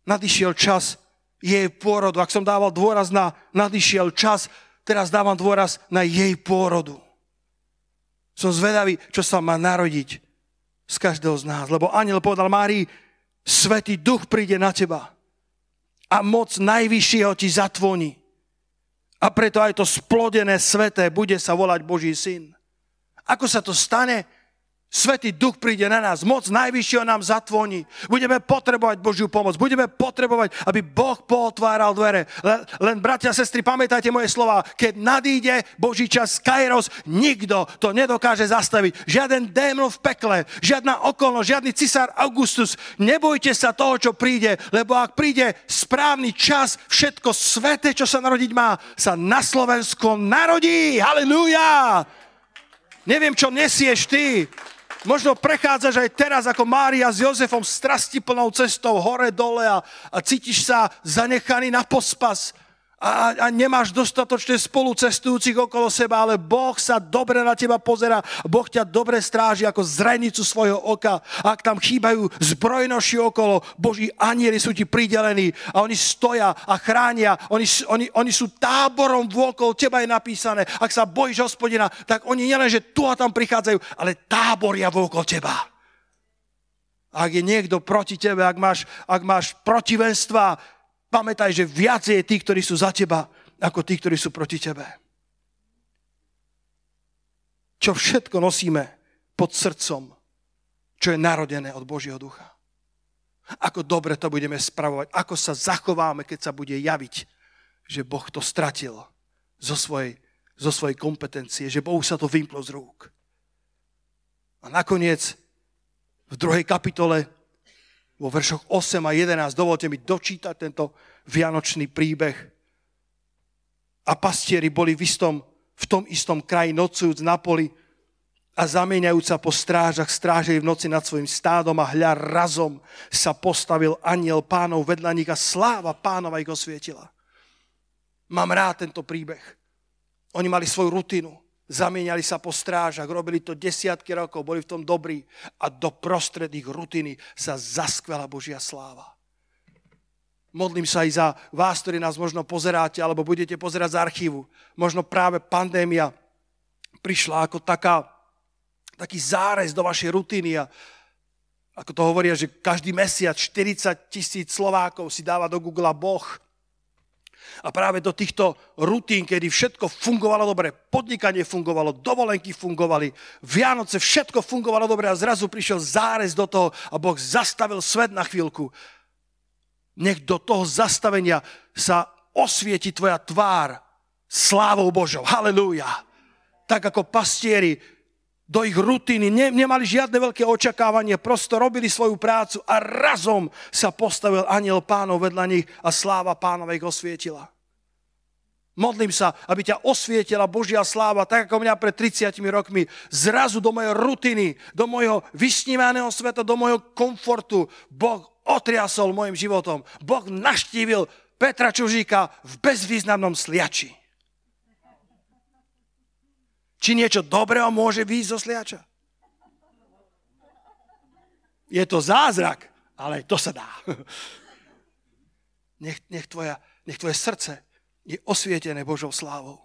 nadišiel čas jej pôrodu. Ak som dával dôraz na nadišiel čas, teraz dávam dôraz na jej pôrodu. Som zvedavý, čo sa má narodiť z každého z nás. Lebo aniel povedal Márii, Svetý duch príde na teba a moc najvyššieho ti zatvoní. A preto aj to splodené sveté bude sa volať Boží syn. Ako sa to stane? Svetý duch príde na nás, moc najvyššieho nám zatvoní. Budeme potrebovať Božiu pomoc, budeme potrebovať, aby Boh potváral dvere. Len, len bratia a sestry, pamätajte moje slova, keď nadíde Boží čas Kairos, nikto to nedokáže zastaviť. Žiaden démon v pekle, žiadna okolnosť, žiadny cisár Augustus. Nebojte sa toho, čo príde, lebo ak príde správny čas, všetko sveté, čo sa narodiť má, sa na Slovensku narodí. Halelúja! Neviem, čo nesieš ty. Možno prechádzaš aj teraz ako Mária s Jozefom strastiplnou cestou hore, dole a, a cítiš sa zanechaný na pospas a, a nemáš dostatočne spolu cestujúcich okolo seba, ale Boh sa dobre na teba pozera, Boh ťa dobre stráži ako zrenicu svojho oka. Ak tam chýbajú zbrojnoši okolo, Boží anieli sú ti pridelení a oni stoja a chránia, oni, oni, oni sú táborom vôkol, teba je napísané. Ak sa bojíš hospodina, tak oni nielen, že tu a tam prichádzajú, ale táboria vôkol teba. Ak je niekto proti tebe, ak máš, ak máš protivenstva, Pamätaj, že viacej je tých, ktorí sú za teba, ako tí, ktorí sú proti tebe. Čo všetko nosíme pod srdcom, čo je narodené od Božieho ducha. Ako dobre to budeme spravovať, ako sa zachováme, keď sa bude javiť, že Boh to stratil zo svojej, zo svojej kompetencie, že Bohu sa to vymplo z rúk. A nakoniec v druhej kapitole vo veršoch 8 a 11. Dovolte mi dočítať tento vianočný príbeh. A pastieri boli v, istom, v tom istom kraji nocujúc na poli a zamieňajúc sa po strážach, strážili v noci nad svojim stádom a hľa razom sa postavil aniel pánov vedľa nich a sláva pánova ich osvietila. Mám rád tento príbeh. Oni mali svoju rutinu Zamieniali sa po strážach, robili to desiatky rokov, boli v tom dobrí a do prostred ich rutiny sa zaskvela Božia sláva. Modlím sa aj za vás, ktorí nás možno pozeráte, alebo budete pozerať z archívu. Možno práve pandémia prišla ako taká, taký zárez do vašej rutiny a ako to hovoria, že každý mesiac 40 tisíc Slovákov si dáva do Google Boh a práve do týchto rutín, kedy všetko fungovalo dobre, podnikanie fungovalo, dovolenky fungovali, Vianoce, všetko fungovalo dobre a zrazu prišiel zárez do toho a Boh zastavil svet na chvíľku. Nech do toho zastavenia sa osvieti tvoja tvár slávou Božou. Halelúja. Tak ako pastieri do ich rutiny, ne, nemali žiadne veľké očakávanie, prosto robili svoju prácu a razom sa postavil aniel pánov vedľa nich a sláva pánova ich osvietila. Modlím sa, aby ťa osvietila Božia sláva, tak ako mňa pred 30 rokmi, zrazu do mojej rutiny, do mojho vysnívaného sveta, do mojho komfortu. Boh otriasol môjim životom. Boh naštívil Petra Čužíka v bezvýznamnom sliači. Či niečo dobrého môže výjsť zo sliača? Je to zázrak, ale to sa dá. Nech, nech, tvoja, nech tvoje srdce je osvietené Božou slávou.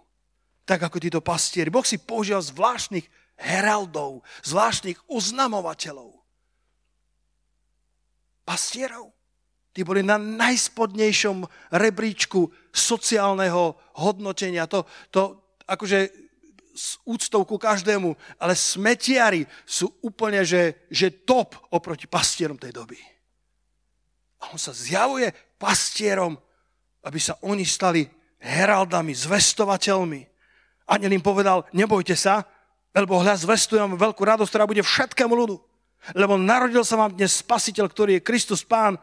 Tak ako títo pastieri. Boh si použil zvláštnych heraldov, zvláštnych uznamovateľov. Pastierov. Tí boli na najspodnejšom rebríčku sociálneho hodnotenia. To, to akože s úctou ku každému, ale smetiari sú úplne, že, že top oproti pastierom tej doby. A on sa zjavuje pastierom, aby sa oni stali heraldami, zvestovateľmi. Aniel im povedal, nebojte sa, lebo hľa zvestujem veľkú radosť, ktorá bude všetkému ľudu. Lebo narodil sa vám dnes spasiteľ, ktorý je Kristus Pán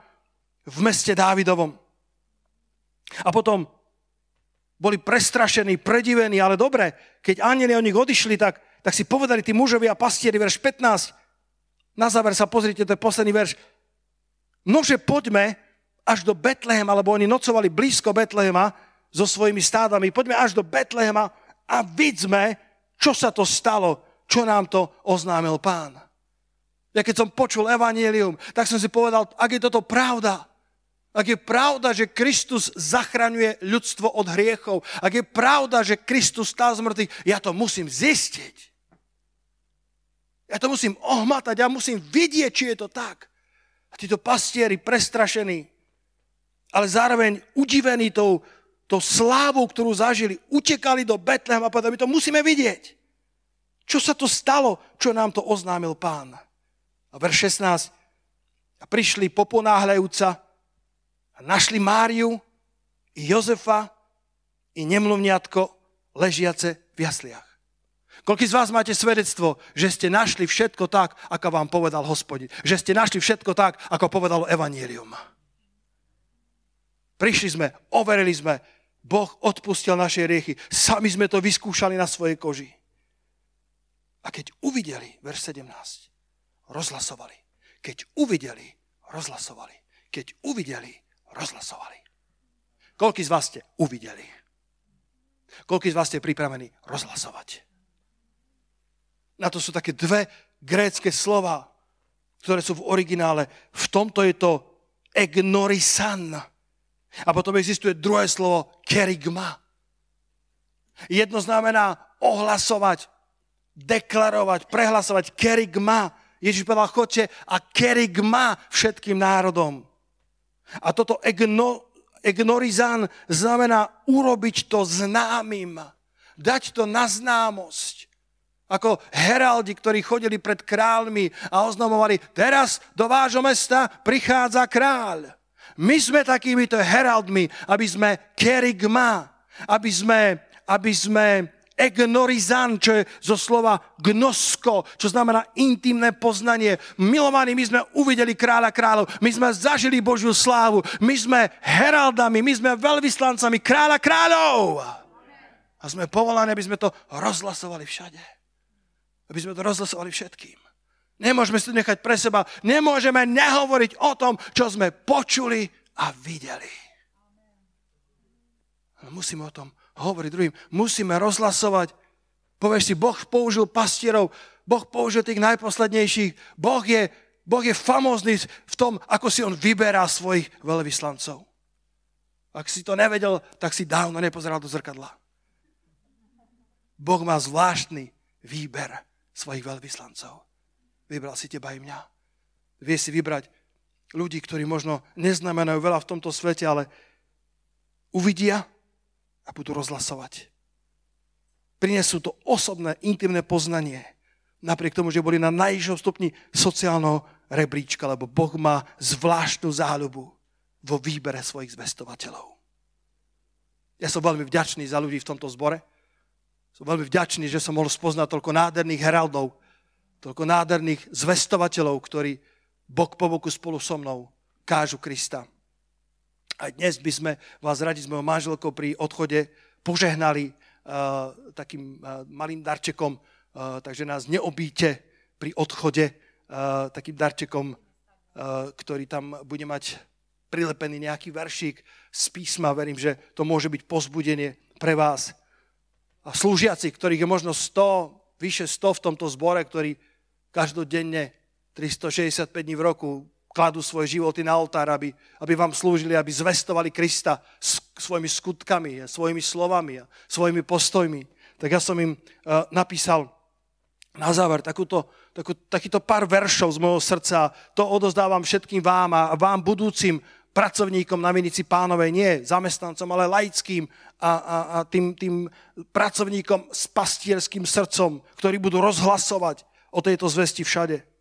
v meste Dávidovom. A potom boli prestrašení, predivení, ale dobre, keď anieli o nich odišli, tak, tak si povedali tí mužovi a pastieri, verš 15, na záver sa pozrite, to je posledný verš. Nože poďme až do Betlehema, lebo oni nocovali blízko Betlehema so svojimi stádami. Poďme až do Betlehema a vidzme, čo sa to stalo, čo nám to oznámil pán. Ja keď som počul evanielium, tak som si povedal, ak je toto pravda, ak je pravda, že Kristus zachraňuje ľudstvo od hriechov, ak je pravda, že Kristus stál z mŕtvych, ja to musím zistiť. Ja to musím ohmatať, ja musím vidieť, či je to tak. A títo pastieri prestrašení, ale zároveň udivení tou, tou slávou, ktorú zažili, utekali do Betlehema a povedali, my to musíme vidieť. Čo sa to stalo, čo nám to oznámil pán? A verš 16. A prišli poponáhľajúca našli Máriu i Jozefa i nemluvňatko ležiace v jasliach. Koľký z vás máte svedectvo, že ste našli všetko tak, ako vám povedal hospodin. Že ste našli všetko tak, ako povedalo Evangelium. Prišli sme, overili sme, Boh odpustil naše riechy. Sami sme to vyskúšali na svojej koži. A keď uvideli, verš 17, rozhlasovali. Keď uvideli, rozhlasovali. Keď uvideli, rozhlasovali. Koľký z vás ste uvideli? Koľký z vás ste pripravení rozhlasovať? Na to sú také dve grécké slova, ktoré sú v originále. V tomto je to egnorisan. A potom existuje druhé slovo kerigma. Jedno znamená ohlasovať, deklarovať, prehlasovať kerigma. Ježiš povedal, chodte a kerigma všetkým národom. A toto egno, egnorizan znamená urobiť to známym. Dať to na známosť. Ako heraldi, ktorí chodili pred kráľmi a oznamovali, teraz do vášho mesta prichádza kráľ. My sme takýmito heraldmi, aby sme kerigma, aby sme, aby sme egnorizan, čo je zo slova gnosko, čo znamená intimné poznanie. Milovaní, my sme uvideli kráľa kráľov, my sme zažili Božiu slávu, my sme heraldami, my sme veľvyslancami kráľa kráľov. A sme povolaní, aby sme to rozhlasovali všade. Aby sme to rozhlasovali všetkým. Nemôžeme si to nechať pre seba, nemôžeme nehovoriť o tom, čo sme počuli a videli. Musíme o tom hovoriť druhým. Musíme rozhlasovať. Povieš si, Boh použil pastierov, Boh použil tých najposlednejších. Boh je, boh je famózny v tom, ako si on vyberá svojich veľvyslancov. Ak si to nevedel, tak si dávno nepozeral do zrkadla. Boh má zvláštny výber svojich veľvyslancov. Vybral si teba i mňa. Vie si vybrať ľudí, ktorí možno neznamenajú veľa v tomto svete, ale uvidia a budú rozhlasovať. Prinesú to osobné, intimné poznanie, napriek tomu, že boli na najvyššom stupni sociálneho rebríčka, lebo Boh má zvláštnu záľubu vo výbere svojich zvestovateľov. Ja som veľmi vďačný za ľudí v tomto zbore. Som veľmi vďačný, že som mohol spoznať toľko nádherných heraldov, toľko nádherných zvestovateľov, ktorí bok po boku spolu so mnou kážu Krista. Aj dnes by sme vás radi s mojou manželkou pri odchode požehnali uh, takým uh, malým darčekom, uh, takže nás neobíte pri odchode uh, takým darčekom, uh, ktorý tam bude mať prilepený nejaký veršík z písma. Verím, že to môže byť pozbudenie pre vás. A slúžiaci, ktorých je možno 100, vyše 100 v tomto zbore, ktorí každodenne 365 dní v roku kladú svoje životy na oltár, aby, aby vám slúžili, aby zvestovali Krista s svojimi skutkami, a svojimi slovami a svojimi postojmi. Tak ja som im uh, napísal na záver takúto, takú, takýto pár veršov z môjho srdca. To odozdávam všetkým vám a vám budúcim pracovníkom na Vinici pánovej, nie zamestnancom, ale laickým a, a, a tým, tým pracovníkom s pastierským srdcom, ktorí budú rozhlasovať o tejto zvesti všade.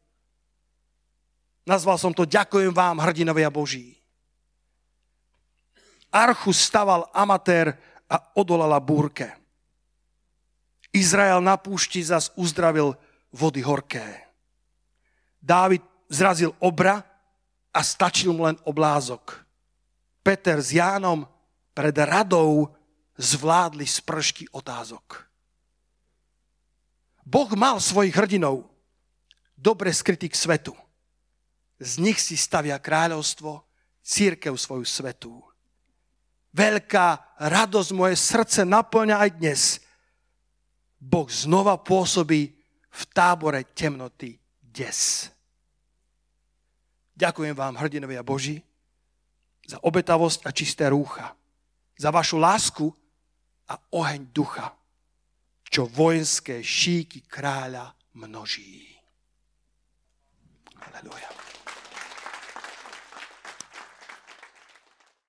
Nazval som to Ďakujem vám, hrdinovia Boží. Archu staval amatér a odolala búrke. Izrael na púšti zas uzdravil vody horké. Dávid zrazil obra a stačil mu len oblázok. Peter s Jánom pred radou zvládli spršky otázok. Boh mal svojich hrdinov, dobre skrytých svetu z nich si stavia kráľovstvo, církev svoju svetú. Veľká radosť moje srdce naplňa aj dnes. Boh znova pôsobí v tábore temnoty des. Ďakujem vám, hrdinovia Boží, za obetavosť a čisté rúcha, za vašu lásku a oheň ducha, čo vojenské šíky kráľa množí. Aleluja.